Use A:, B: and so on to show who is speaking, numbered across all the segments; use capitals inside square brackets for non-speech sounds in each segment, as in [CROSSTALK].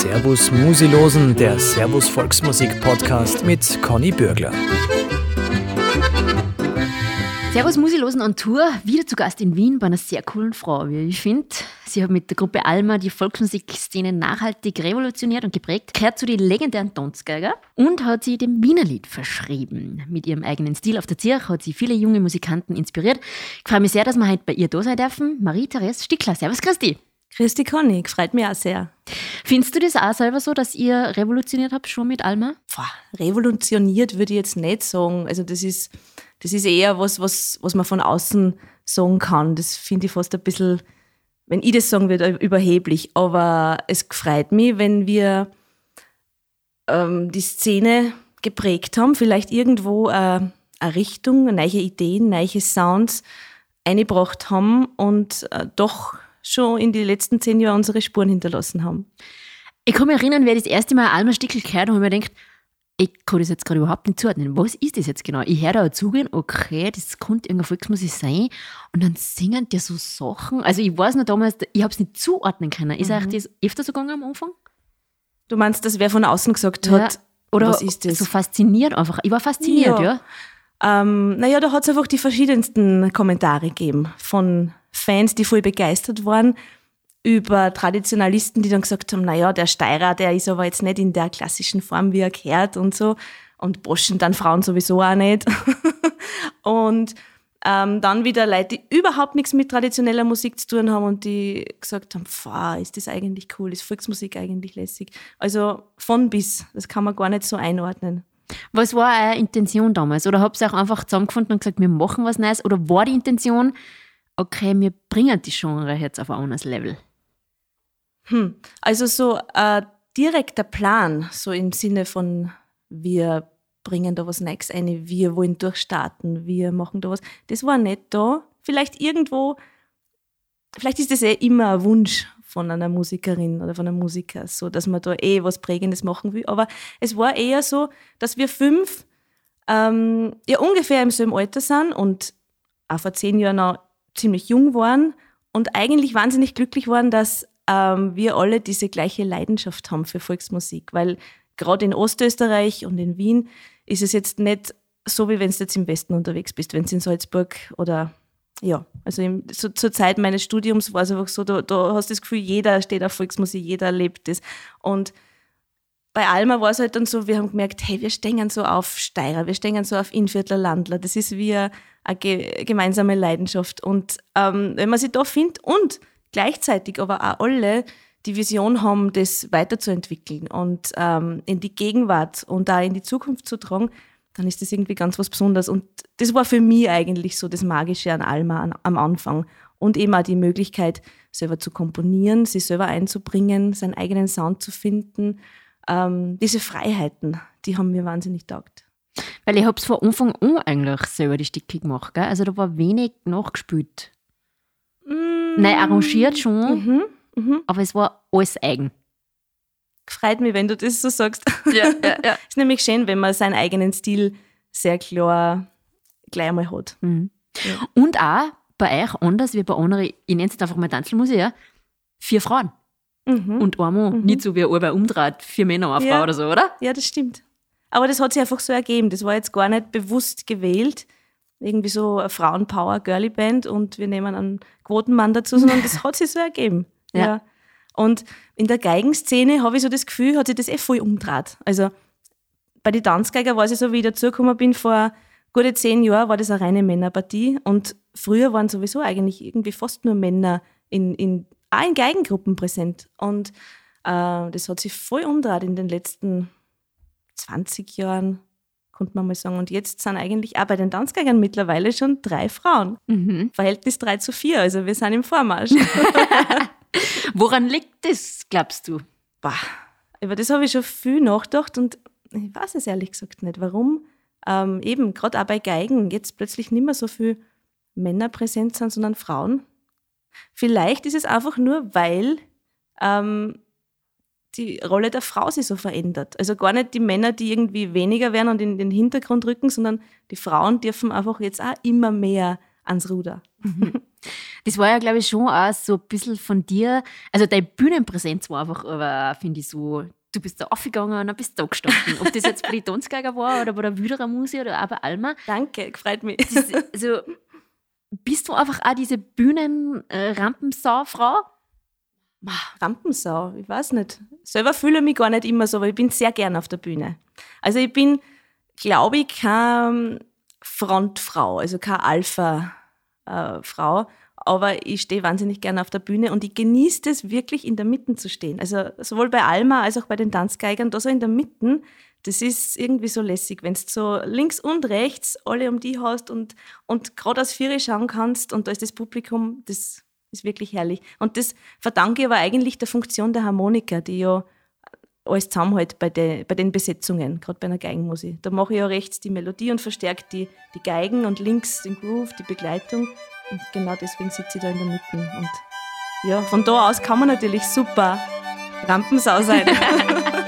A: Servus Musilosen, der Servus Volksmusik Podcast mit Conny Bürgler.
B: Servus Musilosen on Tour, wieder zu Gast in Wien bei einer sehr coolen Frau, wie ich finde. Sie hat mit der Gruppe Alma die Volksmusikszene nachhaltig revolutioniert und geprägt, gehört zu den legendären Tanzgeiger und hat sie dem Wienerlied verschrieben. Mit ihrem eigenen Stil auf der Zirch hat sie viele junge Musikanten inspiriert. Ich freue mich sehr, dass wir heute bei ihr da sein dürfen. Marie-Therese Stickler. Servus Christi.
C: Christi Conny, freut mich auch sehr.
B: Findest du das auch selber so, dass ihr revolutioniert habt schon mit Alma?
C: Boah, revolutioniert würde ich jetzt nicht sagen. Also das ist das ist eher was, was, was man von außen sagen kann. Das finde ich fast ein bisschen, wenn ich das sagen würde, überheblich. Aber es freut mich, wenn wir ähm, die Szene geprägt haben, vielleicht irgendwo äh, eine Richtung, neue Ideen, neue Sounds eingebracht haben und äh, doch schon in die letzten zehn Jahren unsere Spuren hinterlassen haben.
B: Ich kann mich erinnern, wer das erste Mal Alma Stickel gehört hat und mir gedacht, ich kann das jetzt gerade überhaupt nicht zuordnen. Was ist das jetzt genau? Ich höre da zugehen, okay, das könnte irgendeine Volksmusik sein. Und dann singen die so Sachen. Also ich weiß noch damals, ich habe es nicht zuordnen können. Ist mhm. euch das öfter so gegangen am Anfang?
C: Du meinst, dass wer von außen gesagt hat, ja.
B: oder was ist das? So fasziniert einfach. Ich war fasziniert, ja.
C: ja. Ähm, naja, da hat es einfach die verschiedensten Kommentare gegeben von Fans, die voll begeistert waren über Traditionalisten, die dann gesagt haben, naja, der Steirer, der ist aber jetzt nicht in der klassischen Form, wie er gehört und so. Und Boschen dann Frauen sowieso auch nicht. [LAUGHS] und ähm, dann wieder Leute, die überhaupt nichts mit traditioneller Musik zu tun haben und die gesagt haben, Pfah, ist das eigentlich cool, ist Volksmusik eigentlich lässig. Also von bis, das kann man gar nicht so einordnen.
B: Was war eure Intention damals? Oder habt ihr auch einfach zusammengefunden und gesagt, wir machen was Neues? Oder war die Intention, okay, wir bringen die Genre jetzt auf ein anderes Level?
C: Hm. Also so ein direkter Plan, so im Sinne von wir bringen da was Neues ein, wir wollen durchstarten, wir machen da was, das war nicht da. Vielleicht irgendwo, vielleicht ist das eh immer ein Wunsch von einer Musikerin oder von einem Musiker, so dass man da eh was Prägendes machen will. Aber es war eher so, dass wir fünf ähm, ja ungefähr im selben Alter sind und auch vor zehn Jahren noch ziemlich jung waren und eigentlich wahnsinnig glücklich waren, dass ähm, wir alle diese gleiche Leidenschaft haben für Volksmusik, weil gerade in Ostösterreich und in Wien ist es jetzt nicht so, wie wenn du jetzt im Westen unterwegs bist, wenn es in Salzburg oder ja, also im, so, zur Zeit meines Studiums war es einfach so, da, da hast du das Gefühl, jeder steht auf Volksmusik, jeder erlebt das. Und bei Alma war es halt dann so, wir haben gemerkt, hey, wir stehen so auf Steirer, wir stehen so auf Inviertler Landler. Das ist wie eine, eine gemeinsame Leidenschaft. Und ähm, wenn man sich da findet und gleichzeitig aber auch alle die Vision haben, das weiterzuentwickeln und ähm, in die Gegenwart und da in die Zukunft zu tragen, dann ist das irgendwie ganz was Besonderes. Und das war für mich eigentlich so das Magische an Alma an, am Anfang. Und eben auch die Möglichkeit, selber zu komponieren, sich selber einzubringen, seinen eigenen Sound zu finden. Ähm, diese Freiheiten, die haben mir wahnsinnig taugt.
B: Weil ich habe es von Anfang an eigentlich selber die Stücke gemacht. Gell? Also da war wenig nachgespielt. Mm. Nein, arrangiert schon, mhm. Mhm. aber es war alles eigen.
C: Freut mich, wenn du das so sagst. Ja, ja, ja. [LAUGHS] ist nämlich schön, wenn man seinen eigenen Stil sehr klar gleich einmal hat. Mhm.
B: Ja. Und auch bei euch anders wie bei anderen, ich nenne es jetzt einfach mal Tanzelmusik, ja, vier Frauen. Mhm. Und einmal mhm. nicht so wie ein umdreht, vier Männer, eine Frau oder so, oder?
C: Ja, das stimmt. Aber das hat sich einfach so ergeben. Das war jetzt gar nicht bewusst gewählt irgendwie so eine Frauenpower-Girly-Band und wir nehmen einen Quotenmann dazu, sondern das [LAUGHS] hat sich so ergeben. Ja. ja. Und in der Geigenszene habe ich so das Gefühl, hat sich das eh voll umgedreht. Also bei den Tanzgeiger war es so, wie ich dazugekommen bin vor gute zehn Jahren, war das eine reine Männerpartie. Und früher waren sowieso eigentlich irgendwie fast nur Männer in, in, auch in Geigengruppen präsent. Und äh, das hat sich voll umgedreht in den letzten 20 Jahren konnte man mal sagen. Und jetzt sind eigentlich auch bei den Tanzgeigern mittlerweile schon drei Frauen. Mhm. Verhältnis 3 zu 4, also wir sind im Vormarsch. [LAUGHS]
B: Woran liegt das, glaubst du?
C: Bah, über das habe ich schon viel nachgedacht und ich weiß es ehrlich gesagt nicht, warum ähm, eben gerade auch bei Geigen jetzt plötzlich nicht mehr so viele Männer präsent sind, sondern Frauen. Vielleicht ist es einfach nur, weil ähm, die Rolle der Frau sich so verändert. Also gar nicht die Männer, die irgendwie weniger werden und in den Hintergrund rücken, sondern die Frauen dürfen einfach jetzt auch immer mehr ans Ruder.
B: Das war ja, glaube ich, schon auch so ein bisschen von dir. Also deine Bühnenpräsenz war einfach, aber finde ich so, du bist da aufgegangen und dann bist du da gestanden. Ob das jetzt bei den Tonskeiger war oder bei der Wüderer Musi oder auch bei Alma.
C: Danke, freut mich.
B: Das, also, bist du einfach auch diese Bühnen-Rampensau-Frau?
C: Rampensau, ich weiß nicht. Selber fühle ich mich gar nicht immer so, aber ich bin sehr gern auf der Bühne. Also ich bin, glaube ich, keine Frontfrau, also keine Alpha-Frau, aber ich stehe wahnsinnig gern auf der Bühne und ich genieße es wirklich in der Mitte zu stehen. Also sowohl bei Alma als auch bei den Tanzgeigern, da so in der Mitte, das ist irgendwie so lässig, wenn du so links und rechts alle um die hast und, und gerade aus Viere schauen kannst und da ist das Publikum, das ist wirklich herrlich. Und das verdanke ich aber eigentlich der Funktion der Harmonika, die ja alles zusammenhält bei, de, bei den Besetzungen, gerade bei einer Geigenmusik. Da mache ich ja rechts die Melodie und verstärke die, die Geigen und links den Groove, die Begleitung. Und genau deswegen sitze ich da in der Mitte. Und ja, von da aus kann man natürlich super Rampensau sein. [LAUGHS] [LAUGHS]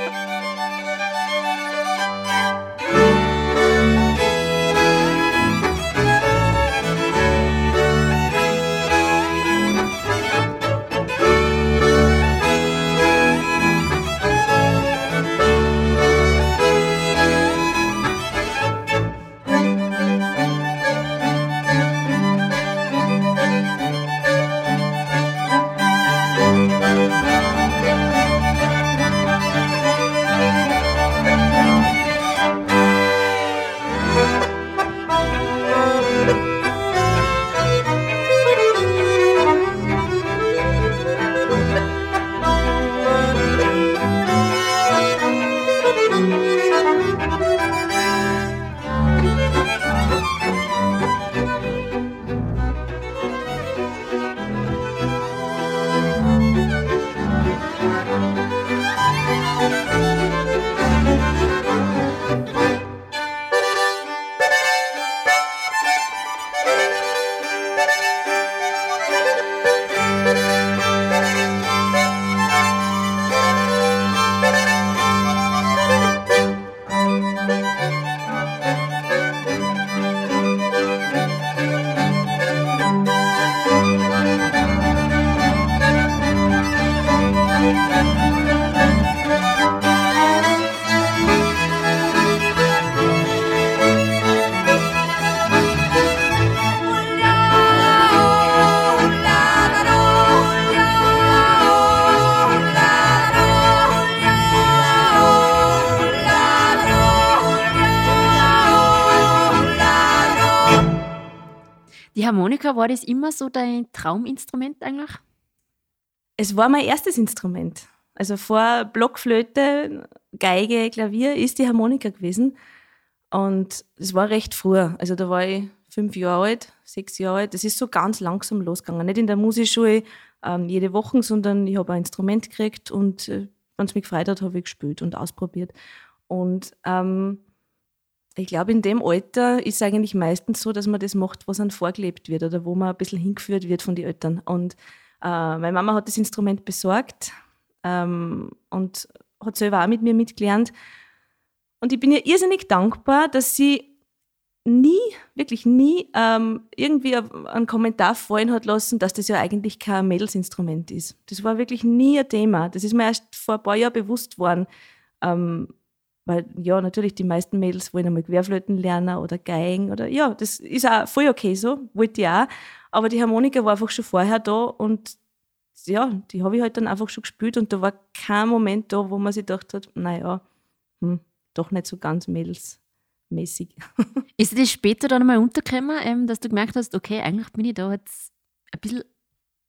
B: war das immer so dein Trauminstrument eigentlich?
C: Es war mein erstes Instrument. Also vor Blockflöte, Geige, Klavier ist die Harmonika gewesen. Und es war recht früh. Also da war ich fünf Jahre alt, sechs Jahre alt. Das ist so ganz langsam losgegangen. Nicht in der Musikschule ähm, jede Woche, sondern ich habe ein Instrument gekriegt und äh, wenn es mich gefreut hat, habe ich gespielt und ausprobiert. Und ähm, ich glaube, in dem Alter ist es eigentlich meistens so, dass man das macht, was einem vorgelebt wird oder wo man ein bisschen hingeführt wird von den Eltern. Und äh, meine Mama hat das Instrument besorgt ähm, und hat selber auch mit mir mitgelernt. Und ich bin ihr irrsinnig dankbar, dass sie nie, wirklich nie ähm, irgendwie einen Kommentar fallen hat lassen, dass das ja eigentlich kein Mädelsinstrument ist. Das war wirklich nie ein Thema. Das ist mir erst vor ein paar Jahren bewusst worden. Ähm, weil ja, natürlich die meisten Mädels wollen einmal Querflöten lernen oder Geigen oder ja, das ist auch voll okay so, wollte ich auch. Aber die Harmonika war einfach schon vorher da und ja, die habe ich halt dann einfach schon gespielt und da war kein Moment da, wo man sich gedacht hat, naja, hm, doch nicht so ganz mädelsmäßig. [LAUGHS]
B: Ist dir das später dann einmal untergekommen, ähm, dass du gemerkt hast, okay, eigentlich bin ich da jetzt ein bisschen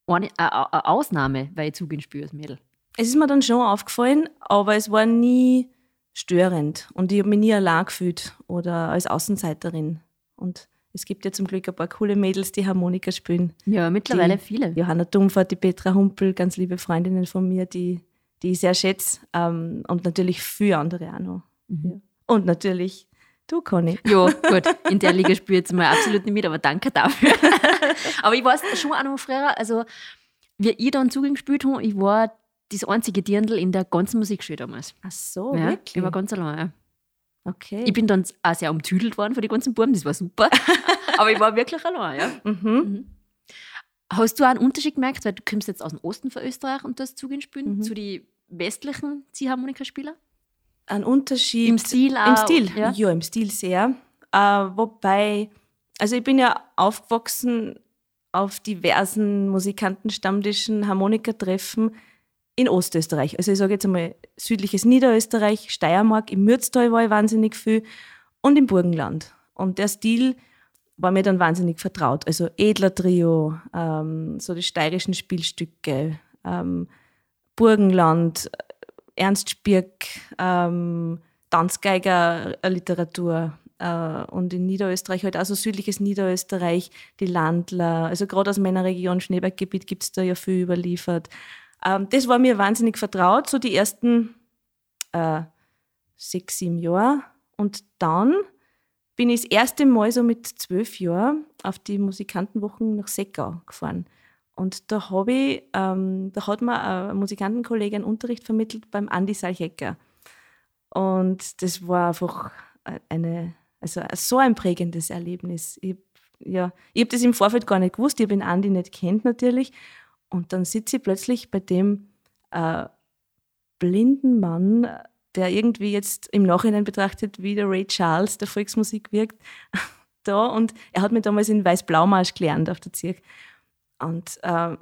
B: eine, eine Ausnahme, weil ich Zugehen spüre als Mädel?
C: Es ist mir dann schon aufgefallen, aber es war nie störend. Und ich habe mich nie allein gefühlt oder als Außenseiterin. Und es gibt ja zum Glück ein paar coole Mädels, die Harmonika spielen.
B: Ja, mittlerweile
C: die
B: viele.
C: Johanna Dumpfert, die Petra Humpel, ganz liebe Freundinnen von mir, die, die ich sehr schätze. Ähm, und natürlich viele andere auch noch. Mhm. Und natürlich du, Conny.
B: Ja, [LAUGHS] gut, in der Liga spiele ich jetzt mal absolut nicht mit, aber danke dafür. [LAUGHS] aber ich weiß schon auch noch früher, also wie ich dann Zugang gespielt habe, ich war das einzige Dirndl in der ganzen Musikschule damals.
C: Ach so,
B: ja,
C: wirklich?
B: Ich war ganz allein.
C: Okay.
B: Ich bin dann auch sehr umtüdelt worden von den ganzen Buben, das war super. [LAUGHS] Aber ich war wirklich allein, ja.
C: Mhm.
B: Mhm. Hast du auch einen Unterschied gemerkt, weil du kommst jetzt aus dem Osten von Österreich und das Zugehen spielen, zu den westlichen Ziehharmonikaspielern?
C: Ein Unterschied.
B: Im Stil auch,
C: Im Stil,
B: ja?
C: ja, im Stil sehr. Äh, wobei, also ich bin ja aufgewachsen auf diversen Musikantenstammtischen, Harmonikertreffen in Ostösterreich. Also ich sage jetzt einmal südliches Niederösterreich, Steiermark, im Mürztal war ich wahnsinnig viel und im Burgenland. Und der Stil war mir dann wahnsinnig vertraut. Also Edler Trio, ähm, so die steirischen Spielstücke, ähm, Burgenland, Ernst Spirk, ähm, Tanzgeiger äh, Literatur äh, und in Niederösterreich halt also südliches Niederösterreich, die Landler, also gerade aus meiner Region Schneeberggebiet gibt es da ja viel überliefert. Ähm, das war mir wahnsinnig vertraut, so die ersten äh, sechs, sieben Jahre. Und dann bin ich das erste Mal so mit zwölf Jahren auf die Musikantenwochen nach Seckau gefahren. Und da habe ich, ähm, da hat mir ein Musikantenkollege einen Unterricht vermittelt beim Andi Salchecker. Und das war einfach eine, also so ein prägendes Erlebnis. Ich, ja, ich habe das im Vorfeld gar nicht gewusst, ich habe den Andi nicht kennt natürlich. Und dann sitze ich plötzlich bei dem äh, blinden Mann, der irgendwie jetzt im Nachhinein betrachtet wie der Ray Charles der Volksmusik wirkt, [LAUGHS] da. Und er hat mir damals in Weiß-Blau-Marsch gelernt auf der Zirk. Und äh,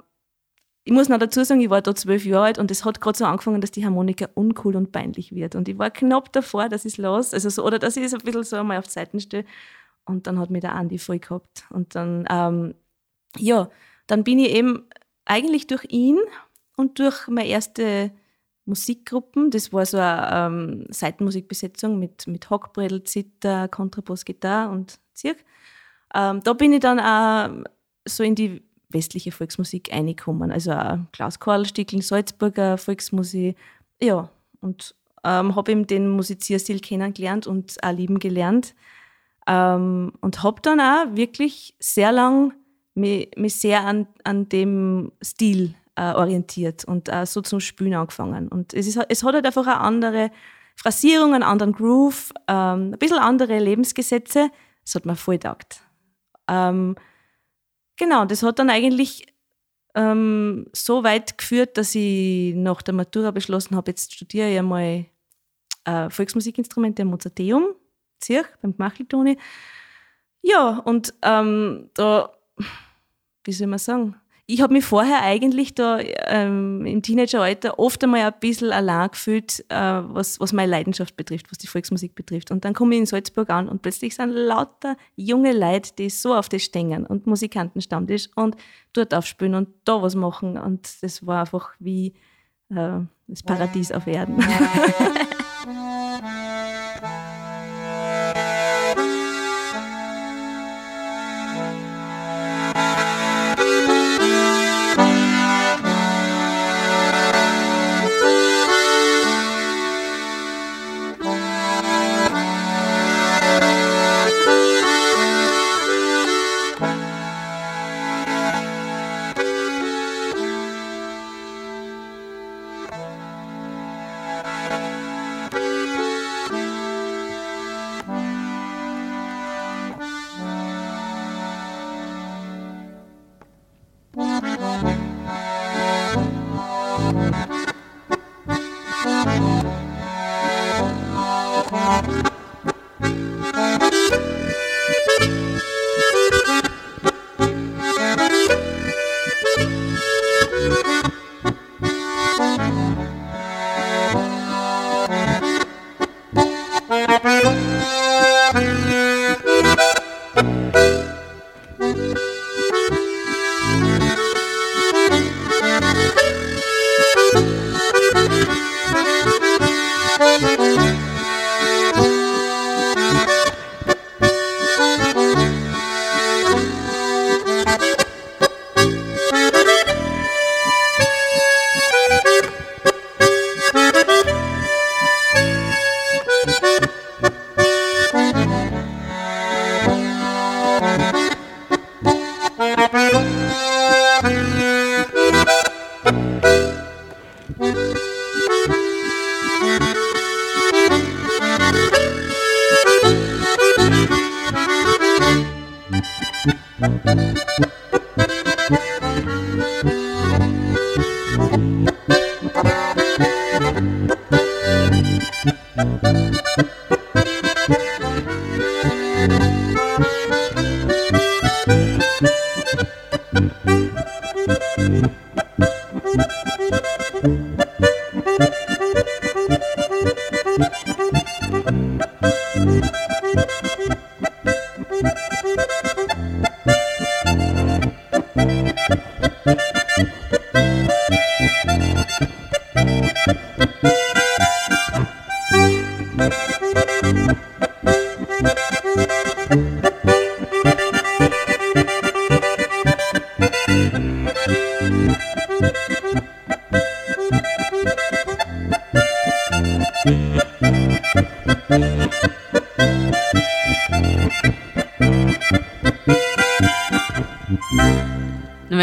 C: ich muss noch dazu sagen, ich war da zwölf Jahre alt und es hat gerade so angefangen, dass die Harmonika uncool und peinlich wird. Und ich war knapp davor, dass ich es los, also so, oder dass ich es ein bisschen so einmal auf die Seiten stelle. Und dann hat mir der Andi voll gehabt. Und dann, ähm, ja, dann bin ich eben eigentlich durch ihn und durch meine erste Musikgruppen, das war so eine ähm, Seitenmusikbesetzung mit, mit Hockbredel, Zither, Kontrabass, Gitarre und Zirk. Ähm, da bin ich dann auch so in die westliche Volksmusik reingekommen. Also auch Klaus Korlstickel, Salzburger Volksmusik. Ja, und ähm, habe eben den Musizierstil kennengelernt und auch lieben gelernt. Ähm, und habe dann auch wirklich sehr lang mich, mich sehr an, an dem Stil äh, orientiert und äh, so zum Spielen angefangen. Und es, ist, es hat halt einfach eine andere Phrasierung, einen anderen Groove, ähm, ein bisschen andere Lebensgesetze. Das hat mir voll taugt. Ähm, genau, das hat dann eigentlich ähm, so weit geführt, dass ich nach der Matura beschlossen habe, jetzt studiere ich einmal äh, Volksmusikinstrumente im Mozarteum, Zirch, beim Gmacheltoni. Ja, und ähm, da, wie soll man sagen, ich habe mich vorher eigentlich da ähm, im Teenageralter oft einmal ein bisschen allein gefühlt, äh, was, was meine Leidenschaft betrifft, was die Volksmusik betrifft. Und dann komme ich in Salzburg an und plötzlich sind lauter junge Leute, die so auf das stehen und Musikantenstammtisch und dort aufspielen und da was machen. Und das war einfach wie äh, das Paradies auf Erden. [LAUGHS] [LAUGHS]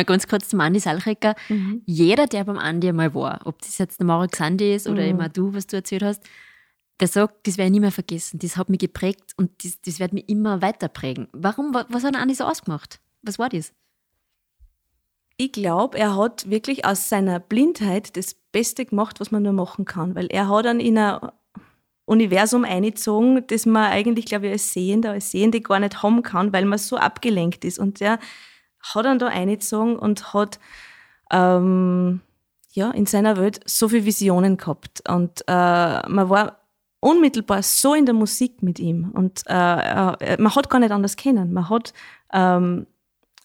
B: ganz kurz zum Andi Salchecker.
C: Mhm.
B: Jeder, der beim Andi einmal war, ob das jetzt der Marek Sandi ist oder
C: Mhm.
B: immer du, was du erzählt hast, der sagt, das werde ich nie mehr vergessen. Das hat mich geprägt und das, das wird mich immer weiter prägen. Warum? Wa- Was hat Andi so ausgemacht? Was war das?
C: Ich glaube, er hat wirklich aus seiner Blindheit das Beste gemacht, was man nur machen kann, weil er hat dann in ein Universum eingezogen, das man eigentlich, glaube ich, als Sehender, als Sehende gar nicht haben kann, weil man so abgelenkt ist. Und der hat dann da eingezogen und hat ähm, ja, in seiner Welt so viele Visionen gehabt. Und äh, man war unmittelbar so in der Musik mit ihm. Und äh, äh, man hat gar nicht anders kennen. Man hat ähm,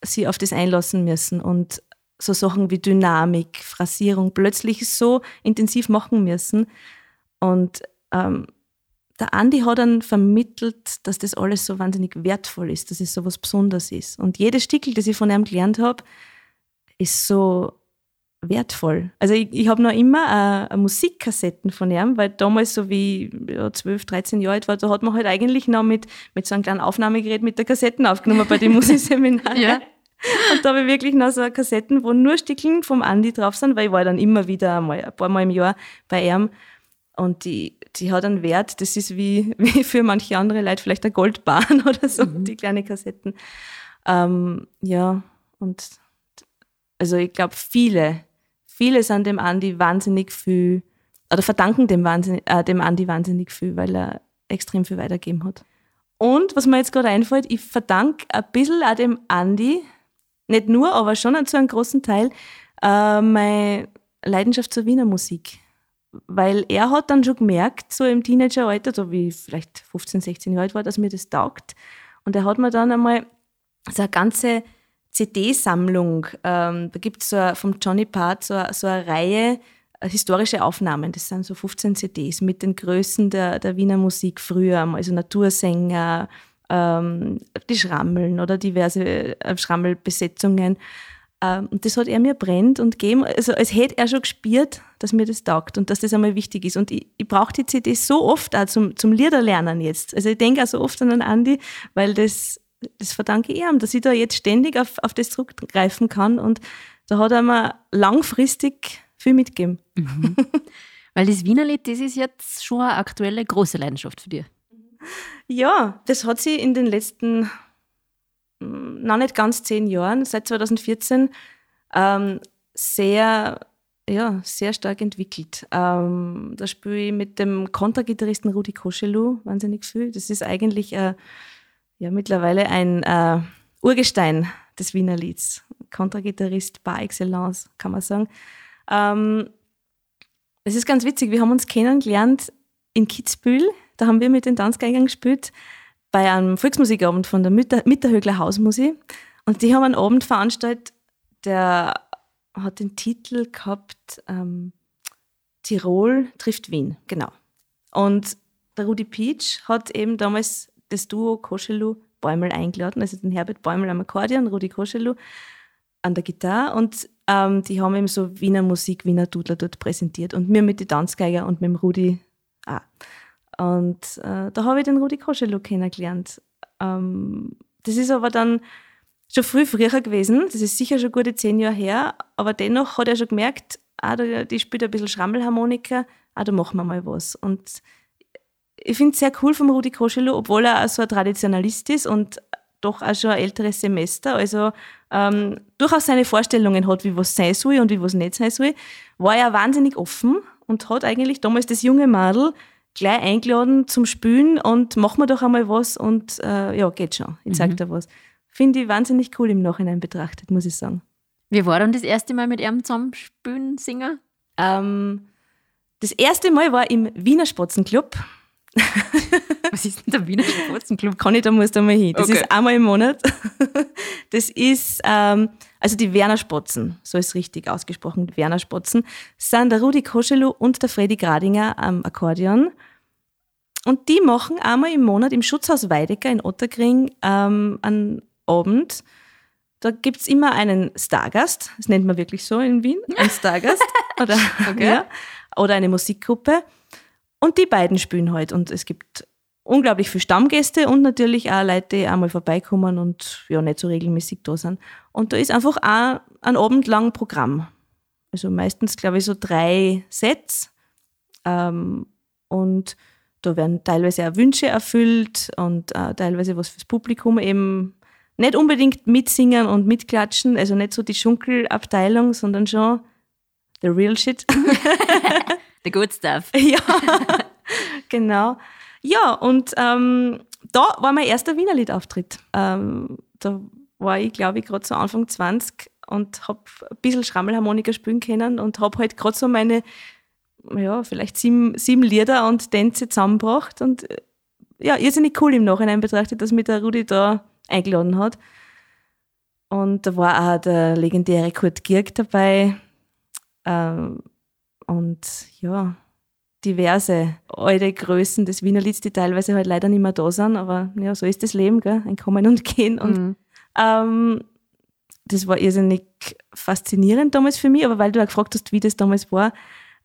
C: sie auf das einlassen müssen und so Sachen wie Dynamik, Phrasierung plötzlich so intensiv machen müssen. Und ähm, der Andi hat dann vermittelt, dass das alles so wahnsinnig wertvoll ist, dass es so was Besonderes ist. Und jedes Stickel, das ich von ihm gelernt habe, ist so wertvoll. Also ich, ich habe noch immer äh, Musikkassetten von ihm, weil damals, so wie ja, 12, 13 Jahre alt war, da hat man halt eigentlich noch mit, mit so einem kleinen Aufnahmegerät mit der Kassetten aufgenommen bei den [LAUGHS] Musikseminaren.
B: Ja.
C: Und da habe ich wirklich noch so Kassetten, wo nur Stickeln vom Andi drauf sind, weil ich war dann immer wieder einmal, ein paar Mal im Jahr bei ihm. Und die, die hat einen Wert, das ist wie, [LAUGHS] wie für manche andere Leute vielleicht eine Goldbahn [LAUGHS] oder so, die kleine Kassetten. Ähm, ja, und also ich glaube, viele, viele sind dem Andi wahnsinnig viel, oder verdanken dem, wahnsinnig, äh, dem Andi wahnsinnig viel, weil er extrem viel weitergegeben hat. Und was mir jetzt gerade einfällt, ich verdanke ein bisschen auch dem Andi, nicht nur, aber schon zu einem großen Teil, äh, meine Leidenschaft zur Wiener Musik. Weil er hat dann schon gemerkt, so im Teenageralter, so wie ich vielleicht 15, 16 Jahre alt war, dass mir das taugt. Und er hat mir dann einmal so eine ganze CD-Sammlung, ähm, da gibt es so vom Johnny Part so, eine- so eine Reihe äh, historische Aufnahmen. Das sind so 15 CDs mit den Größen der, der Wiener Musik früher, also Natursänger, ähm, die Schrammeln oder diverse äh, Schrammelbesetzungen. Ähm, und das hat er mir brennt und gegeben, also als hätte er schon gespürt, dass mir das taugt und dass das einmal wichtig ist. Und ich, ich brauche die CDs so oft auch zum, zum Liederlernen jetzt. Also ich denke auch so oft an den Andi, weil das, das verdanke ich ihm, dass ich da jetzt ständig auf, auf das zurückgreifen kann. Und da hat er mir langfristig viel mitgegeben.
B: Weil das Wienerlied, das ist jetzt schon eine aktuelle große Leidenschaft für dich.
C: Ja, das hat sich in den letzten, noch nicht ganz zehn Jahren, seit 2014, ähm, sehr, ja, sehr stark entwickelt. Ähm, da spiele ich mit dem Kontragitarristen Rudi Koschelu wahnsinnig viel. Das ist eigentlich äh, ja, mittlerweile ein äh, Urgestein des Wiener Lieds. Kontragitarrist par excellence, kann man sagen. Ähm, es ist ganz witzig, wir haben uns kennengelernt in Kitzbühel. Da haben wir mit den Tanzgeigern gespielt bei einem Volksmusikabend von der Mitter Mitterhögler Hausmusik. Und die haben einen Abend veranstaltet, der hat den Titel gehabt ähm, Tirol trifft Wien, genau. Und der Rudi Peach hat eben damals das Duo Koschelu Bäumel eingeladen, also den Herbert Bäumel am Akkordeon, Rudi Koschelu an der Gitarre und ähm, die haben eben so Wiener Musik, Wiener Dudler dort präsentiert und mir mit den Tanzgeiger und mit dem Rudi auch. Und äh, da habe ich den Rudi Koschelu kennengelernt. Ähm, das ist aber dann schon früh früher gewesen, das ist sicher schon gute zehn Jahre her, aber dennoch hat er schon gemerkt, ah, die spielt ein bisschen Schrammelharmonika, ah, da machen wir mal was. Und ich finde es sehr cool vom Rudi Koschelu, obwohl er auch so ein Traditionalist ist und doch auch schon ein älteres Semester, also ähm, durchaus seine Vorstellungen hat, wie was sein soll und wie was nicht sein soll, war er wahnsinnig offen und hat eigentlich damals das junge Madel gleich eingeladen zum Spülen und machen wir doch einmal was und äh, ja, geht schon, ich zeig dir was. Finde ich wahnsinnig cool im Nachhinein betrachtet, muss ich sagen.
B: Wie war dann das erste Mal mit ihm zusammen spielen, singen?
C: Ähm, das erste Mal war im Wiener Spatzenclub. [LAUGHS]
B: Was ist denn der Wiener Spatzenclub?
C: Kann ich da muss da mal hin. Das
B: Okay.
C: ist einmal im Monat. [LAUGHS] Das ist, ähm, also die Werner Spatzen, so ist richtig ausgesprochen, die Werner Spatzen, sind der Rudi Koschelu und der Freddy Gradinger am Akkordeon. Und die machen einmal im Monat im Schutzhaus Weidecker in Otterkring ähm, einen Abend. Da gibt es immer einen Stargast, das nennt man wirklich so in Wien, ein Stargast. [LAUGHS] oder,
B: Okay. [LAUGHS]
C: ja, oder eine Musikgruppe. Und die beiden spielen halt. Und es gibt unglaublich viele Stammgäste und natürlich auch Leute, die einmal vorbeikommen und ja, nicht so regelmäßig da sind. Und da ist einfach auch ein Abend lang Programm. Also meistens, glaube ich, so drei Sets. Ähm, und da werden teilweise auch Wünsche erfüllt und äh, teilweise was fürs Publikum eben nicht unbedingt mitsingen und mitklatschen, also nicht so die Schunkelabteilung, sondern schon the real shit. [LAUGHS]
B: The good stuff. [LAUGHS]
C: ja, genau. Ja, und ähm, da war mein erster Wienerlied-Auftritt. Ähm, da war ich, glaube ich, gerade so Anfang 20 und habe ein bisschen Schrammelharmonika spielen können und habe halt gerade so meine, ja, vielleicht sieben, sieben Lieder und Tänze zusammengebracht und äh, ja, irrsinnig cool im Nachhinein betrachtet, dass mich der Rudi da eingeladen hat. Und da war auch der legendäre Kurt Gierk dabei. Ähm, und ja, diverse alte Größen des Wienerlieds, die teilweise halt leider nicht mehr da sind, aber ja, so ist das Leben, gell? ein Kommen und Gehen. Und
B: Mhm.
C: ähm, das war irrsinnig faszinierend damals für mich, aber weil du auch gefragt hast, wie das damals war,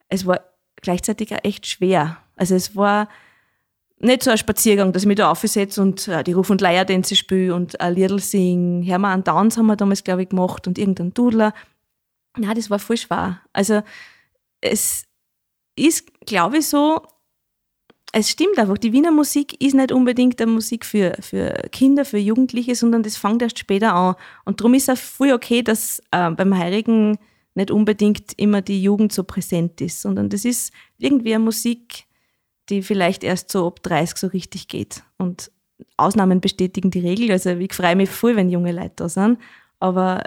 C: es war gleichzeitig auch echt schwer. Also es war nicht so ein Spaziergang, dass ich mich da aufsetze und äh, die Ruf- und Leiertänze spiele und ein Liedl sing. Hermann an Downs haben wir damals, glaube ich, gemacht und irgendein Dudler. Na, das war voll schwer. Also es ist, glaube ich, so, es stimmt einfach, die Wiener Musik ist nicht unbedingt eine Musik für, für Kinder, für Jugendliche, sondern das fängt erst später an. Und darum ist es voll okay, dass äh, beim Heirigen nicht unbedingt immer die Jugend so präsent ist, sondern das ist irgendwie eine Musik, die vielleicht erst so ab 30 so richtig geht. Und Ausnahmen bestätigen die Regel. Also ich freue mich voll, wenn junge Leute da sind. Aber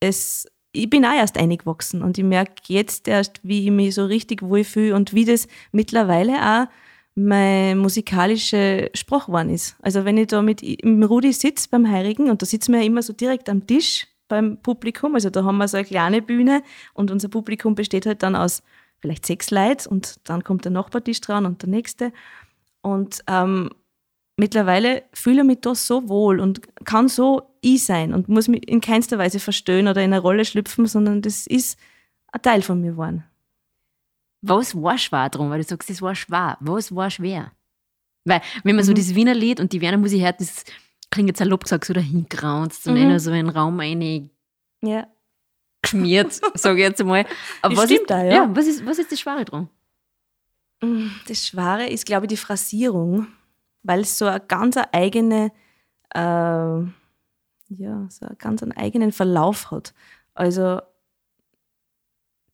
C: es, ich bin auch erst eingewachsen und ich merke jetzt erst, wie ich mich so richtig wohlfühle und wie das mittlerweile auch meine musikalische Sprachwahn ist. Also wenn ich da mit Rudi sitze beim Heirigen und da sitzen wir ja immer so direkt am Tisch beim Publikum, also da haben wir so eine kleine Bühne und unser Publikum besteht halt dann aus vielleicht sechs Leuten und dann kommt der Nachbartisch dran und der nächste. Und ähm, mittlerweile fühle ich mich da so wohl und kann so ich sein und muss mich in keinster Weise verstöhnen oder in eine Rolle schlüpfen, sondern das ist ein Teil von mir geworden.
B: Was war schwer drum? Weil du sagst, es war schwer. Was war schwer? Weil, wenn man so dieses Wiener Lied und die Wiener Musik hört, das klingt jetzt salopp gesagt so dahin graunzt und
C: Mhm.
B: einer so in den Raum eingeschmiert,
C: Ja. [LAUGHS]
B: sage ich jetzt einmal. Aber
C: Das
B: was ist,
C: auch, ja.
B: was ist, was ist das Schwere dran?
C: Das Schwere ist, glaube ich, die Phrasierung, weil es so eine ganz eigene, äh, ja, so einen ganz eigenen Verlauf hat. Also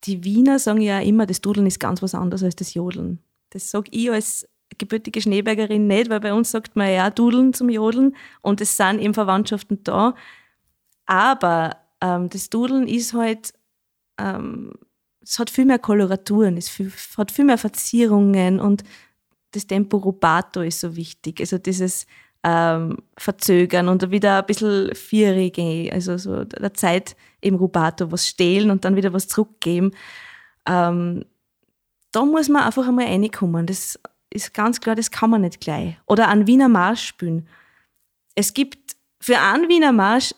C: die Wiener sagen ja immer, das Dudeln ist ganz was anderes als das Jodeln. Das sage ich als gebürtige Schneebergerin nicht, weil bei uns sagt man ja Dudeln zum Jodeln und es sind eben Verwandtschaften da. Aber ähm, das Dudeln ist halt, ähm, es hat viel mehr Koloraturen, es hat viel mehr Verzierungen und das Tempo rubato ist so wichtig. Also dieses ähm, Verzögern und wieder ein bisschen vierige, also so der Zeit eben rubato was stehlen und dann wieder was zurückgeben. Ähm, da muss man einfach einmal reinkommen. Das ist ganz klar, das kann man nicht gleich. Oder einen Wiener Marsch spielen. Es gibt für einen Wiener Marsch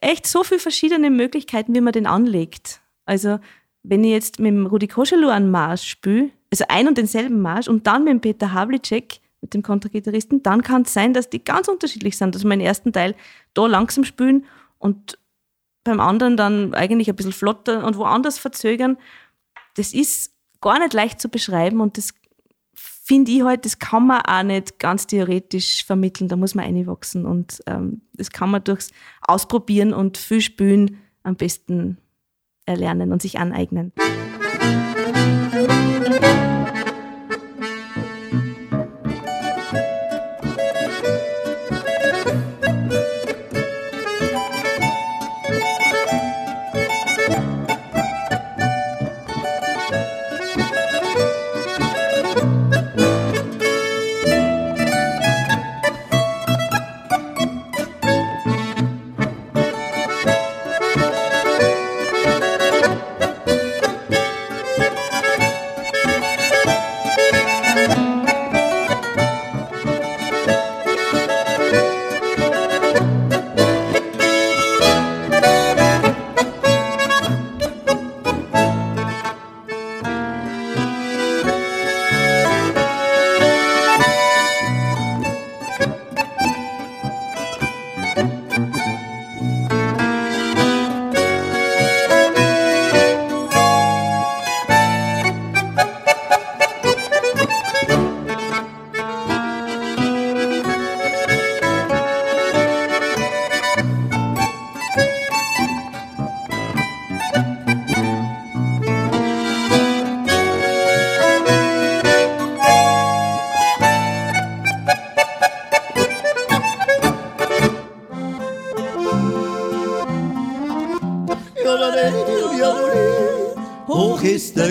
C: echt so viele verschiedene Möglichkeiten, wie man den anlegt. Also, wenn ich jetzt mit dem Rudi Koschelu einen Marsch spiele, also ein und denselben Marsch und dann mit dem Peter Havlicek, mit dem Kontragitarristen, dann kann es sein, dass die ganz unterschiedlich sind. Dass wir den ersten Teil da langsam spielen und beim anderen dann eigentlich ein bisschen flotter und woanders verzögern. Das ist gar nicht leicht zu beschreiben und das finde ich halt, das kann man auch nicht ganz theoretisch vermitteln, da muss man einwachsen und ähm, das kann man durchs Ausprobieren und viel Spülen am besten erlernen und sich aneignen.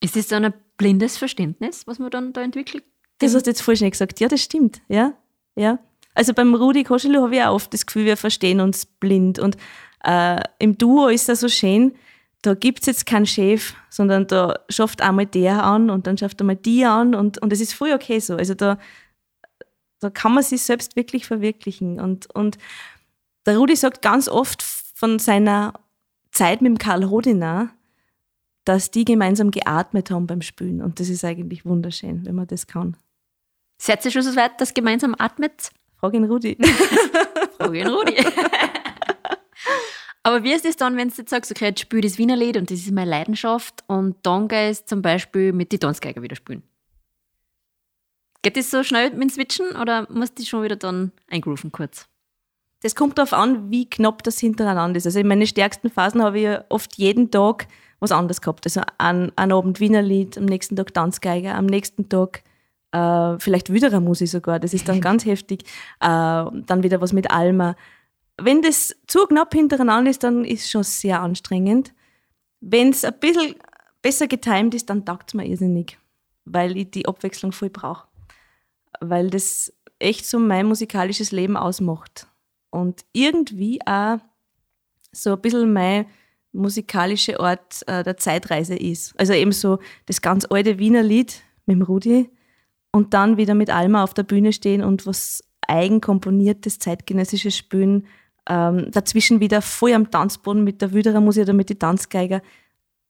B: Ist das dann ein blindes Verständnis, was man dann da entwickelt?
C: Das hast du jetzt voll schnell gesagt. Ja, das stimmt. Ja, ja. Also beim Rudi Koschelu habe ich auch oft das Gefühl, wir verstehen uns blind. Und äh, im Duo ist das so schön, da gibt es jetzt keinen Chef, sondern da schafft einmal der an und dann schafft einmal die an und, und es ist voll okay so. Also da, da kann man sich selbst wirklich verwirklichen. Und, und der Rudi sagt ganz oft von seiner Zeit mit dem Karl Rodiner, dass die gemeinsam geatmet haben beim Spülen. Und das ist eigentlich wunderschön, wenn man das kann.
B: Seid ihr schon so weit, dass gemeinsam atmet?
C: Frag ihn Rudi. [LAUGHS]
B: Frage ihn Rudi. [LAUGHS] Aber wie ist es dann, wenn du jetzt sagst, okay, jetzt spiele das Wiener Lied und das ist meine Leidenschaft und dann gehst zum Beispiel mit die Tanzgeiger wieder spielen? Geht das so schnell mit dem Switchen oder musst du schon wieder dann eingrooven kurz?
C: Das kommt darauf an, wie knapp das hintereinander ist. Also in meinen stärksten Phasen habe ich ja oft jeden Tag was anderes gehabt. Also an, an Abend Wiener Lied, am nächsten Tag Tanzgeiger, am nächsten Tag äh, vielleicht Wüderer Musik sogar, das ist dann [LAUGHS] ganz heftig. Äh, dann wieder was mit Alma. Wenn das zu knapp hintereinander ist, dann ist es schon sehr anstrengend. Wenn es ein bisschen besser getimt ist, dann taugt es mir irrsinnig, weil ich die Abwechslung voll brauche. Weil das echt so mein musikalisches Leben ausmacht. Und irgendwie auch so ein bisschen mein musikalische Ort äh, der Zeitreise ist. Also eben so das ganz alte Wiener Lied mit dem Rudi und dann wieder mit Alma auf der Bühne stehen und was eigenkomponiertes, zeitgenössisches spielen. Ähm, dazwischen wieder voll am Tanzboden mit der Wüderer Musik oder mit den Tanzgeiger.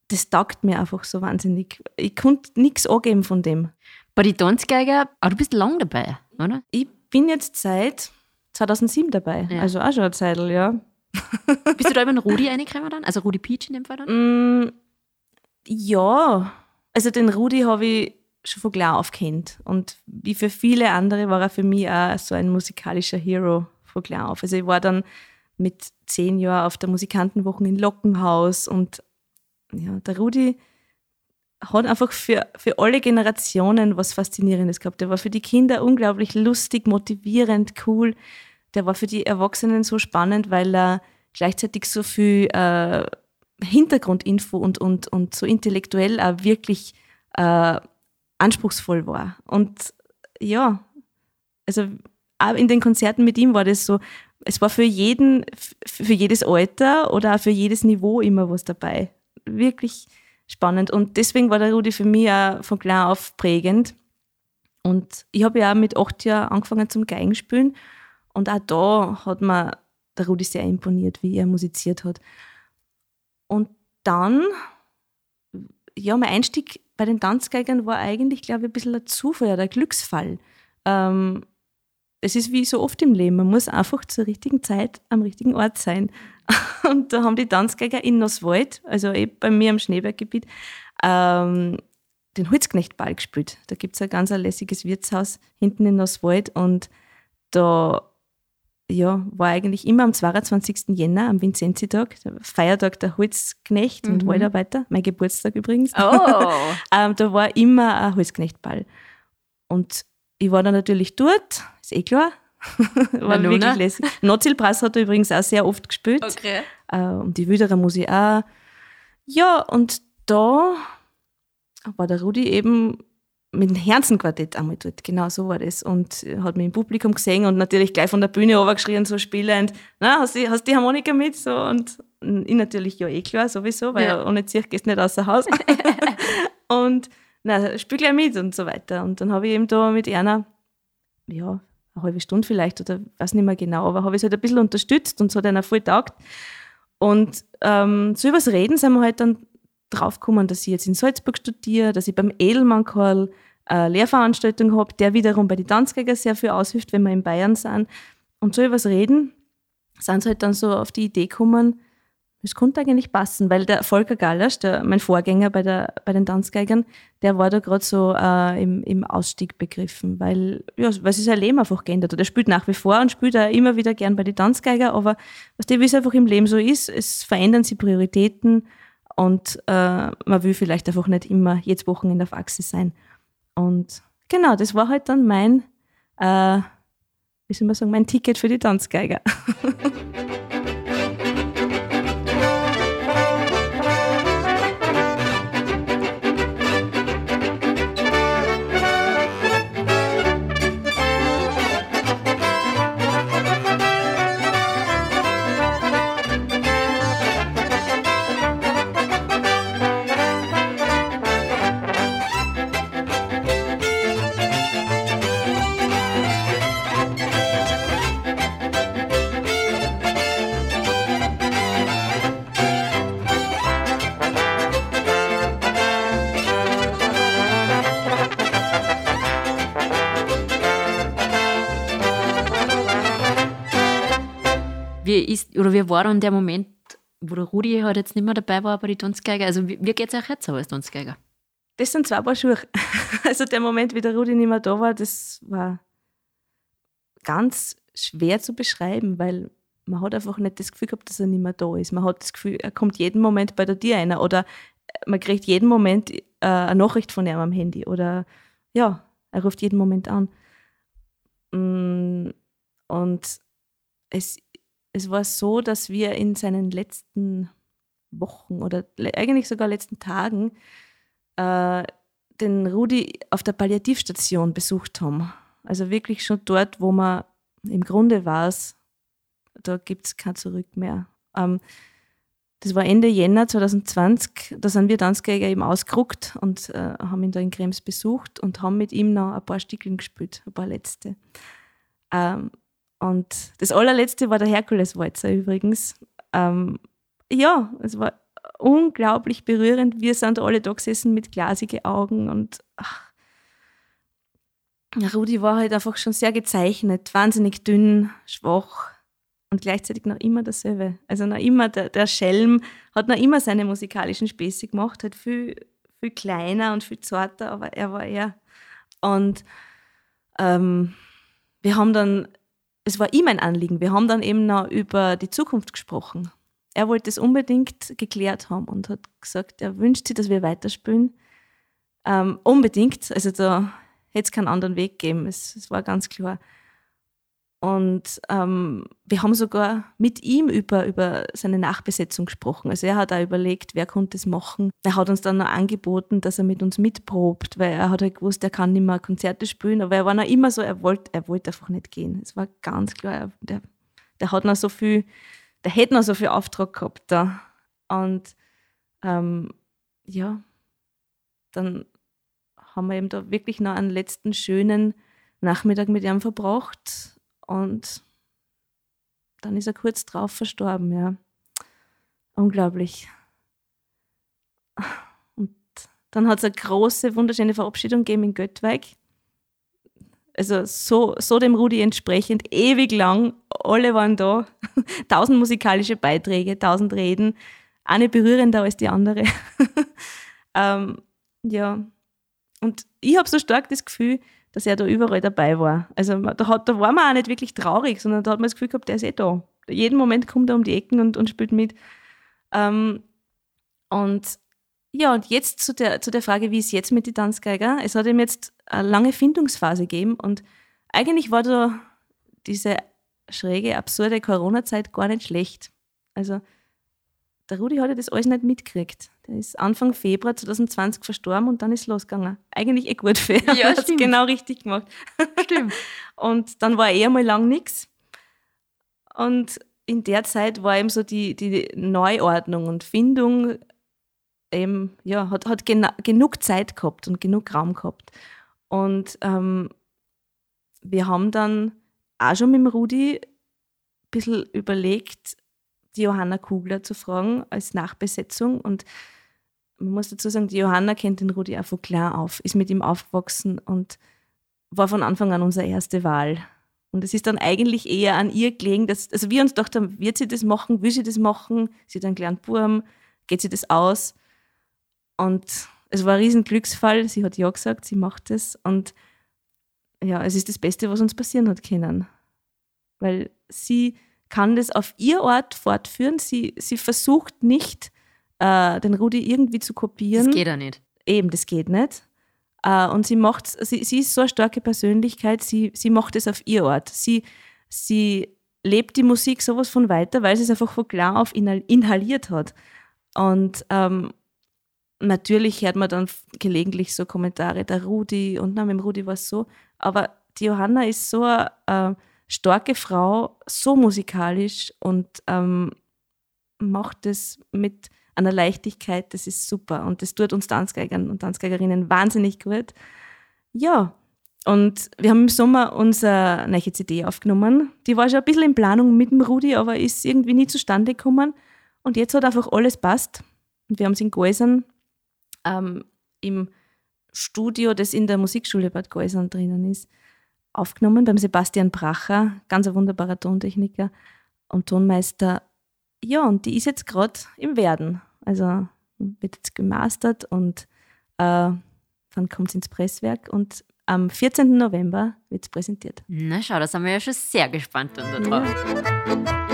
C: Das taugt mir einfach so wahnsinnig. Ich konnte nichts angeben von dem.
B: Bei den Tanzgeiger, aber du bist lang dabei, oder?
C: Ich bin jetzt seit 2007 dabei.
B: Ja.
C: Also auch schon eine Zeit, ja. [LAUGHS]
B: Bist du da über den Rudi reingekommen dann? Also Rudi Peach in dem Fall dann?
C: Mm, ja, also den Rudi habe ich schon von klar auf kennt. Und wie für viele andere war er für mich auch so ein musikalischer Hero von klar auf. Also ich war dann mit zehn Jahren auf der Musikantenwoche in Lockenhaus und ja, der Rudi hat einfach für, für alle Generationen was Faszinierendes gehabt. Der war für die Kinder unglaublich lustig, motivierend, cool. Der war für die Erwachsenen so spannend, weil er gleichzeitig so viel äh, Hintergrundinfo und, und, und so intellektuell auch wirklich äh, anspruchsvoll war. Und ja, also auch in den Konzerten mit ihm war das so, es war für jeden, für jedes Alter oder auch für jedes Niveau immer was dabei. Wirklich spannend. Und deswegen war der Rudi für mich auch von klein auf prägend. Und ich habe ja auch mit acht Jahren angefangen zum Geigenspielen. Und auch da hat mir der Rudi sehr imponiert, wie er musiziert hat. Und dann, ja, mein Einstieg bei den Tanzgeigern war eigentlich, glaube ich, ein bisschen ein Zufall ein Glücksfall. Ähm, es ist wie so oft im Leben, man muss einfach zur richtigen Zeit am richtigen Ort sein. [LAUGHS] Und da haben die Tanzgeiger in Noswald, also eben bei mir am Schneeberggebiet, ähm, den Holzknechtball gespielt. Da gibt es ein ganz lässiges Wirtshaus hinten in Noswald und da ja, war eigentlich immer am 22. Jänner, am Vinzenzitag, Feiertag der Holzknecht und
B: Mhm.
C: Waldarbeiter, mein Geburtstag übrigens.
B: Oh! [LAUGHS]
C: ähm, da war immer ein Holzknechtball. Und ich war dann natürlich dort, ist eh klar. [LAUGHS] war
B: Na,
C: wirklich lässig. Nozilbrass hat er übrigens auch sehr oft gespielt.
B: okay.
C: Äh, und die Wüderer Musik auch. Ja, und da war der Rudi eben mit dem Herzenquartett einmal dort, genau so war das. Und hat mich im Publikum gesehen und natürlich gleich von der Bühne runtergeschrien, so spielend, na, hast du, hast die Harmonika mit? So, und ich natürlich, ja, eh klar, sowieso, weil
B: Ja.
C: ohne Zirch gehst du nicht außer Haus. [LAUGHS] und, na, spiel gleich mit und so weiter. Und dann habe ich eben da mit einer, ja, eine halbe Stunde vielleicht oder weiß nicht mehr genau, aber habe ich halt ein bisschen unterstützt und so hat einer voll taugt. Und ähm, so übers Reden sind wir halt dann draufgekommen, dass ich jetzt in Salzburg studiere, dass ich beim Edelmann Karl eine Lehrveranstaltung habe, der wiederum bei den Tanzgeiger sehr viel aushilft, wenn wir in Bayern sind. Und so übers Reden sind sie halt dann so auf die Idee gekommen, es konnte eigentlich passen, weil der Volker Gallasch, der, mein Vorgänger bei, der, bei den Tanzgeigern, der war da gerade so äh, im, im Ausstieg begriffen, weil, ja, weil sich sein Leben einfach geändert hat. Er spielt nach wie vor und spielt auch immer wieder gern bei den Tanzgeiger, aber was wie es einfach im Leben so ist, es verändern sich Prioritäten und äh, man will vielleicht einfach nicht immer jedes Wochenende auf Achse sein. Und genau, das war halt dann mein, äh, wie soll man sagen, mein Ticket für die Tanzgeiger. [LAUGHS]
B: oder wie war dann der Moment, wo der Rudi halt jetzt nicht mehr dabei war bei den Tanzgeiger? Also wie, wie geht es euch jetzt so als Tanzgeiger?
C: Das sind zwei Paar Schuhe. [LAUGHS] Also der Moment, wie der Rudi nicht mehr da war, das war ganz schwer zu beschreiben, weil man hat einfach nicht das Gefühl gehabt, dass er nicht mehr da ist. Man hat das Gefühl, er kommt jeden Moment bei der Tür einer oder man kriegt jeden Moment äh, eine Nachricht von ihm am Handy oder ja, er ruft jeden Moment an. Mm, Und es, es war so, dass wir in seinen letzten Wochen oder eigentlich sogar letzten Tagen äh, den Rudi auf der Palliativstation besucht haben. Also wirklich schon dort, wo man im Grunde war da gibt es kein Zurück mehr. Ähm, das war Ende Jänner 2020, da sind wir Tanzgeiger eben ausgerückt und äh, haben ihn da in Krems besucht und haben mit ihm noch ein paar Stückchen gespielt, ein paar letzte. Ähm, und das allerletzte war der Herkuleswalzer übrigens. Ähm, ja, es war unglaublich berührend. Wir sind alle da gesessen mit glasigen Augen und ach, Rudi war halt einfach schon sehr gezeichnet, wahnsinnig dünn, schwach und gleichzeitig noch immer dasselbe. Also noch immer der, der Schelm hat noch immer seine musikalischen Späße gemacht, halt viel, viel kleiner und viel zarter, aber er war er. Und ähm, wir haben dann, es war ihm ein Anliegen, wir haben dann eben noch über die Zukunft gesprochen. Er wollte es unbedingt geklärt haben und hat gesagt, er wünscht sich, dass wir weiterspielen. Ähm, unbedingt, also da hätte es keinen anderen Weg geben, es, es war ganz klar. Und ähm, wir haben sogar mit ihm über, über seine Nachbesetzung gesprochen. Also er hat auch überlegt, wer konnte es machen. Er hat uns dann noch angeboten, dass er mit uns mitprobt, weil er hat halt gewusst, er kann nicht mehr Konzerte spielen, aber er war noch immer so, er wollte er wollte einfach nicht gehen. Es war ganz klar, er, der, der hat noch so viel, der hätte noch so viel Auftrag gehabt da. Und ähm, ja, dann haben wir eben da wirklich noch einen letzten schönen Nachmittag mit ihm verbracht und dann ist er kurz drauf verstorben, ja. Unglaublich. Und dann hat es eine große, wunderschöne Verabschiedung gegeben in Göttweig. Also so, so dem Rudi entsprechend, ewig lang, alle waren da. [LAUGHS] tausend musikalische Beiträge, tausend Reden, eine berührender als die andere. [LAUGHS] ähm, ja, und ich habe so stark das Gefühl, dass er da überall dabei war. Also da, hat, da war man auch nicht wirklich traurig, sondern da hat man das Gefühl gehabt, der ist eh da. Jeden Moment kommt er um die Ecken und, und spielt mit. Ähm, und ja, und jetzt zu der, zu der Frage, wie ist jetzt mit den Tanzgeiger? Es hat ihm jetzt eine lange Findungsphase gegeben und eigentlich war da diese schräge, absurde Corona-Zeit gar nicht schlecht. Also der Rudi hat ja das alles nicht mitgekriegt. Der ist Anfang Februar 2020 verstorben und dann ist losgegangen. Eigentlich eh gut für ihn.
B: Ja, [LAUGHS]
C: hat's
B: stimmt.
C: genau richtig gemacht.
B: Stimmt. [LAUGHS]
C: Und dann war eh mal lang nichts. Und in der Zeit war eben so die, die Neuordnung und Findung eben, ja, hat, hat genug Zeit gehabt und genug Raum gehabt. Und ähm, wir haben dann auch schon mit dem Rudi ein bisschen überlegt, die Johanna Kugler zu fragen als Nachbesetzung. Und man muss dazu sagen, die Johanna kennt den Rudi auch von klar auf, ist mit ihm aufgewachsen und war von Anfang an unsere erste Wahl. Und es ist dann eigentlich eher an ihr gelegen, dass, also wir uns gedacht haben, wird sie das machen, will sie das machen? Sie hat einen kleinen Burm, geht sie das aus? Und es war ein riesen Glücksfall. Sie hat ja gesagt, sie macht es. Und ja, es ist das Beste, was uns passieren hat können. Weil sie kann das auf ihr Ort fortführen. Sie, sie versucht nicht, äh, den Rudi irgendwie zu kopieren.
B: Das geht ja nicht.
C: Eben, das geht nicht. Äh, und sie macht, sie, sie ist so eine starke Persönlichkeit, sie, sie macht es auf ihr Ort. Sie, sie lebt die Musik sowas von weiter, weil sie es einfach von klar auf inhal- inhaliert hat. Und ähm, natürlich hört man dann gelegentlich so Kommentare, der Rudi und na, mit dem Rudi war es so. Aber die Johanna ist so eine äh, starke Frau, so musikalisch und ähm, macht es mit einer Leichtigkeit, das ist super. Und das tut uns Tanzgeigern und Tanzgeigerinnen wahnsinnig gut. Ja, und wir haben im Sommer unsere neue CD aufgenommen. Die war schon ein bisschen in Planung mit dem Rudi, aber ist irgendwie nie zustande gekommen. Und jetzt hat einfach alles passt. Und wir haben es in Geusern ähm, im Studio, das in der Musikschule Bad Geusern drinnen ist, aufgenommen beim Sebastian Bracher, ganz ein wunderbarer Tontechniker und Tonmeister. Ja, und die ist jetzt gerade im Werden. Also wird jetzt gemastert und äh, dann kommt es ins Presswerk und am 14. November wird es präsentiert.
B: Na schau, da sind wir ja schon sehr gespannt dann da drauf. Und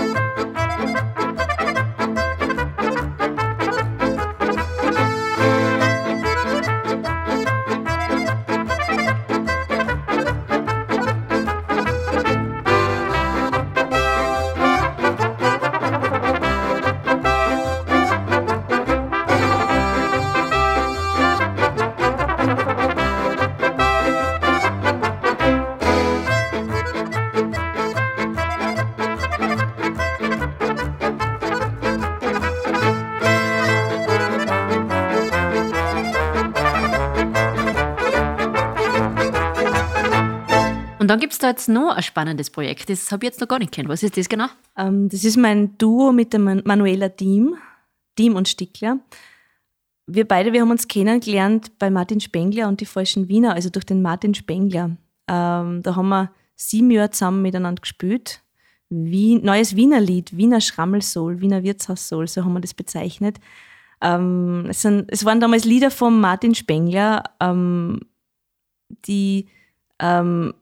B: jetzt noch ein spannendes Projekt. Das habe ich jetzt noch gar nicht kennt. Was ist das genau?
C: Ähm, das ist mein Duo mit der Man- Manuela Diem, Diem und Stickler. Wir beide, wir haben uns kennengelernt bei Martin Spengler und die Falschen Wiener, also durch den Martin Spengler. Ähm, da haben wir sieben Jahre zusammen miteinander gespielt. Wien, neues Wiener Lied, Wiener Schrammelsoul, Wiener Wirtshaussoul, so haben wir das bezeichnet. Ähm, es, sind, es waren damals Lieder von Martin Spengler, ähm, die ähm,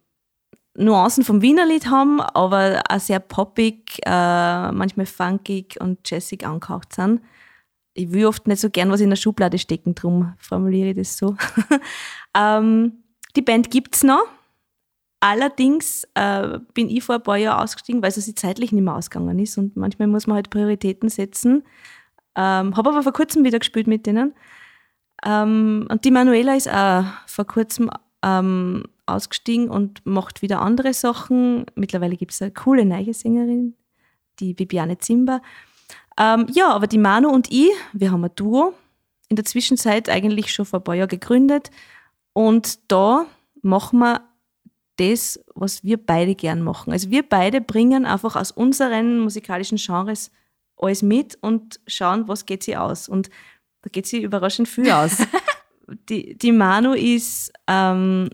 C: Nuancen vom Wienerlied haben, aber auch sehr poppig, äh, manchmal funkig und jazzig angehaucht sind. Ich will oft nicht so gern was in der Schublade stecken, drum formuliere ich das so. [LAUGHS] ähm, die Band gibt's noch. Allerdings äh, bin ich vor ein paar Jahren ausgestiegen, weil es sich zeitlich nicht mehr ausgegangen ist und manchmal muss man halt Prioritäten setzen. Ähm, Habe aber vor kurzem wieder gespielt mit denen. Ähm, und die Manuela ist auch vor kurzem ähm, ausgestiegen und macht wieder andere Sachen. Mittlerweile gibt es eine coole neue Sängerin, die Bibiane Zimber. Ähm, ja, aber die Manu und ich, wir haben ein Duo. In der Zwischenzeit eigentlich schon vor ein paar Jahren gegründet. Und da machen wir das, was wir beide gern machen. Also wir beide bringen einfach aus unseren musikalischen Genres alles mit und schauen, was geht sie aus. Und da geht sie überraschend viel aus. [LAUGHS] die, die Manu ist, ähm,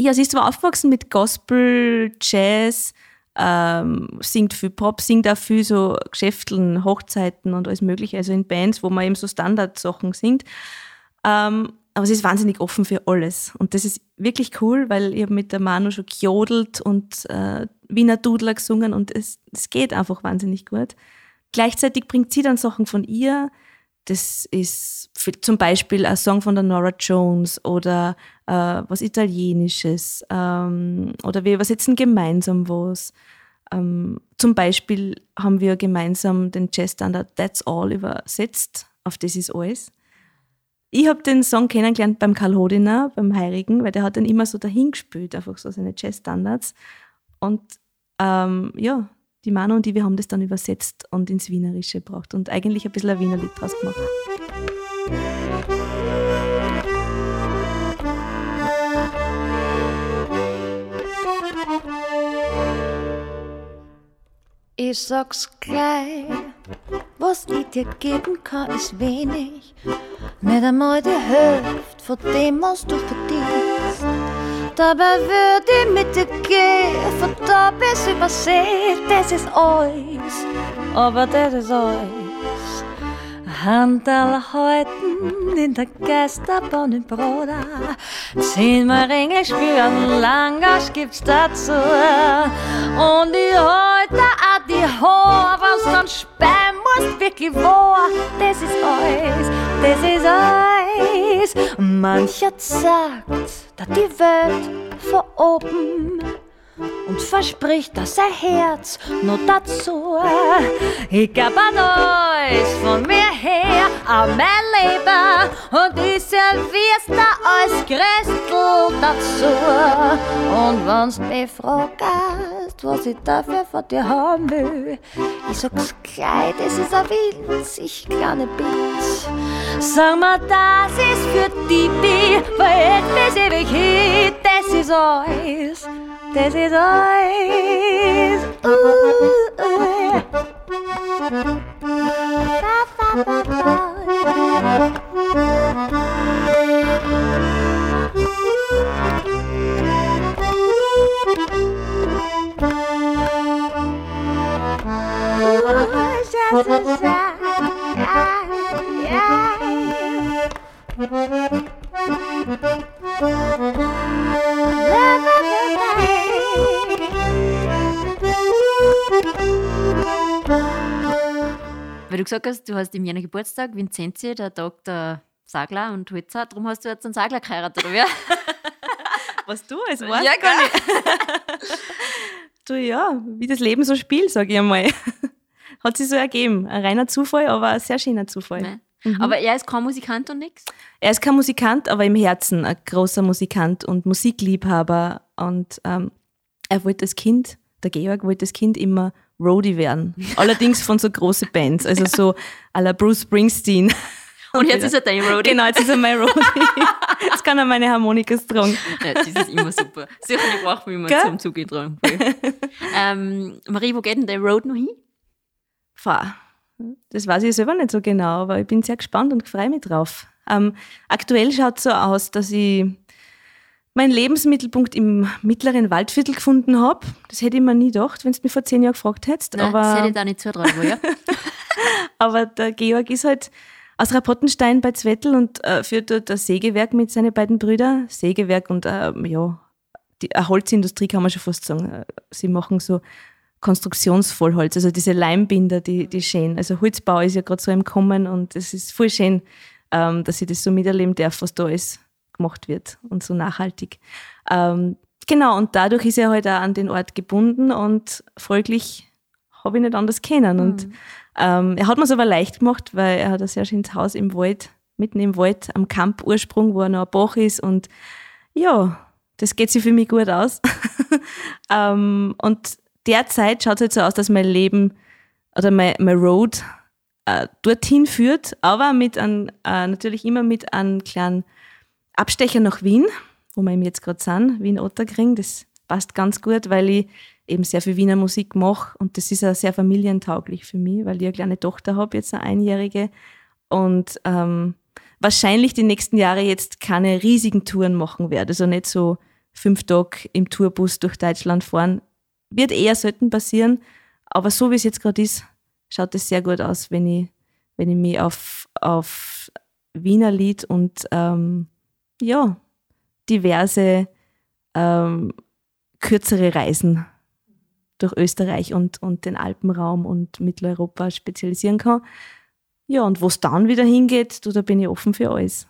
C: ja, sie ist zwar aufgewachsen mit Gospel, Jazz, ähm, singt viel Pop, singt auch viel so Geschäfteln, Hochzeiten und alles mögliche, also in Bands, wo man eben so Standardsachen singt. Ähm, aber sie ist wahnsinnig offen für alles. Und das ist wirklich cool, weil ich mit der Manu schon gejodelt und äh, Wiener Dudler gesungen und es, es geht einfach wahnsinnig gut. Gleichzeitig bringt sie dann Sachen von ihr. Das ist für, zum Beispiel ein Song von der Nora Jones oder äh, was Italienisches ähm, oder wir übersetzen gemeinsam was. ähm, zum Beispiel haben wir gemeinsam den Jazzstandard That's All übersetzt auf Das ist alles. Ich habe den Song kennengelernt beim Karl Hodiner, beim Heirigen, weil der hat dann immer so dahingespielt, einfach so seine Jazzstandards. Und ähm, ja, die Manu und die, wir haben das dann übersetzt und ins Wienerische gebracht und eigentlich ein bisschen ein Wiener Lied draus gemacht.
D: Ich sag's gleich, was ich dir geben kann, ist wenig. Nicht einmal die Hälfte von dem, was du verdienst. Dabei würde ich mit dir gehen, von da bis übersee, das ist alles, aber das ist alles. Handel halten in der Geisterbahn in Broda. Zehnmal Ringel spüren, Langasch gibt's dazu. Und ich halte auch die Haare, was dann sperren musst, wirklich wahr. Das ist alles, das ist alles. Mancher sagt, dass die Welt von oben und verspricht, dass sein Herz nur dazu. Ich gab an alles von mir her, an mein Leben und ich servier's da als Christel dazu. Und wenn's mich fragst, was ich dafür von dir haben will, ich sag's gleich, das ist ein winzig kleiner Bild. Sag mal, das ist für die, die verhält bis ewig hin, das ist alles. dizzy eyes. Ooh, ooh. Ba, ba, ba, ba. Yeah. yeah.
B: Weil du gesagt hast, du hast im Jänner Geburtstag, Vincenzi, der Tag der Sagler und Holzer, darum hast du jetzt einen Sagler geheiratet, oder? [LAUGHS]
C: Was du als [LAUGHS] weißt,
B: Ja, gar nicht. [LAUGHS]
C: Du ja, wie das Leben so spielt, sage ich einmal. Hat sich so ergeben. Ein reiner Zufall, aber ein sehr schöner Zufall.
B: Nein. Aber er ist kein Musikant und nichts.
C: Er ist kein Musikant, aber im Herzen ein großer Musikant und Musikliebhaber. Und ähm, er wollte als Kind, der Georg wollte als Kind immer Roadie werden. Allerdings von so großen Bands, also so à la Bruce Springsteen.
B: Und jetzt ist er dein Roadie.
C: Genau, jetzt ist er mein Roadie. Jetzt kann er meine Harmonikas tragen.
B: Ja, das ist immer super. Sicher braucht man immer
C: Gell?
B: zum Zugetragen. ähm, Marie, wo geht denn der Road noch hin?
C: Pfah, das weiß ich selber nicht so genau, aber ich bin sehr gespannt und freue mich drauf. Ähm, aktuell schaut es so aus, dass ich meinen Lebensmittelpunkt im mittleren Waldviertel gefunden habe. Das hätte ich mir nie gedacht, wenn du mich vor zehn Jahren gefragt hättest.
B: Nein, das hätte
C: aber,
B: ich da nicht zutrauen ja? [LAUGHS]
C: aber der Georg ist halt aus Rapottenstein bei Zwettl und äh, führt dort das Sägewerk mit seinen beiden Brüdern. Sägewerk und ähm, ja, die eine Holzindustrie kann man schon fast sagen. Äh, Sie machen so Konstruktionsvollholz, also diese Leimbinder, die, die schön. Also Holzbau ist ja gerade so im Kommen und es ist voll schön, ähm, dass ich das so miterleben darf, was da alles gemacht wird und so nachhaltig. Ähm, genau, und dadurch ist er halt auch an den Ort gebunden und folglich habe ich nicht anders kennen. Und ähm, er hat mir es aber leicht gemacht, weil er hat ein sehr schönes Haus im Wald, mitten im Wald, am Kamp-Ursprung, wo er noch ein Bach ist. Und ja, das geht sich für mich gut aus. [LAUGHS] ähm, und derzeit schaut es halt so aus, dass mein Leben oder mein, mein Road äh, dorthin führt, aber mit einem, äh, natürlich immer mit einem kleinen Abstecher nach Wien, wo wir eben jetzt gerade sind, Wien-Otterkring. Das passt ganz gut, weil ich eben sehr viel Wiener Musik mache und das ist auch sehr familientauglich für mich, weil ich eine kleine Tochter habe, jetzt eine Einjährige. Und ähm, wahrscheinlich die nächsten Jahre jetzt keine riesigen Touren machen werde, also nicht so fünf Tage im Tourbus durch Deutschland fahren, wird eher selten passieren, aber so wie es jetzt gerade ist, schaut es sehr gut aus, wenn ich, wenn ich mich auf, auf Wiener Lied und ähm, ja, diverse ähm, kürzere Reisen durch Österreich und, und den Alpenraum und Mitteleuropa spezialisieren kann. Ja, und wo es dann wieder hingeht, du, da bin ich offen für alles.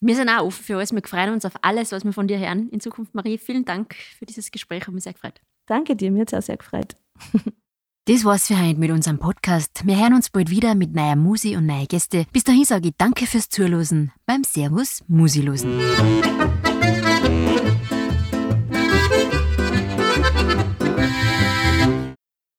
B: Wir sind auch offen für alles. Wir freuen uns auf alles, was wir von dir hören in Zukunft. Marie, vielen Dank für dieses Gespräch. Hat mich sehr gefreut.
C: Danke dir, mir hat es auch sehr gefreut. [LAUGHS]
B: Das war's für heute mit unserem Podcast. Wir hören uns bald wieder mit neuer Musi und neuen Gäste. Bis dahin sage ich Danke fürs Zuhören beim Servus Musilosen.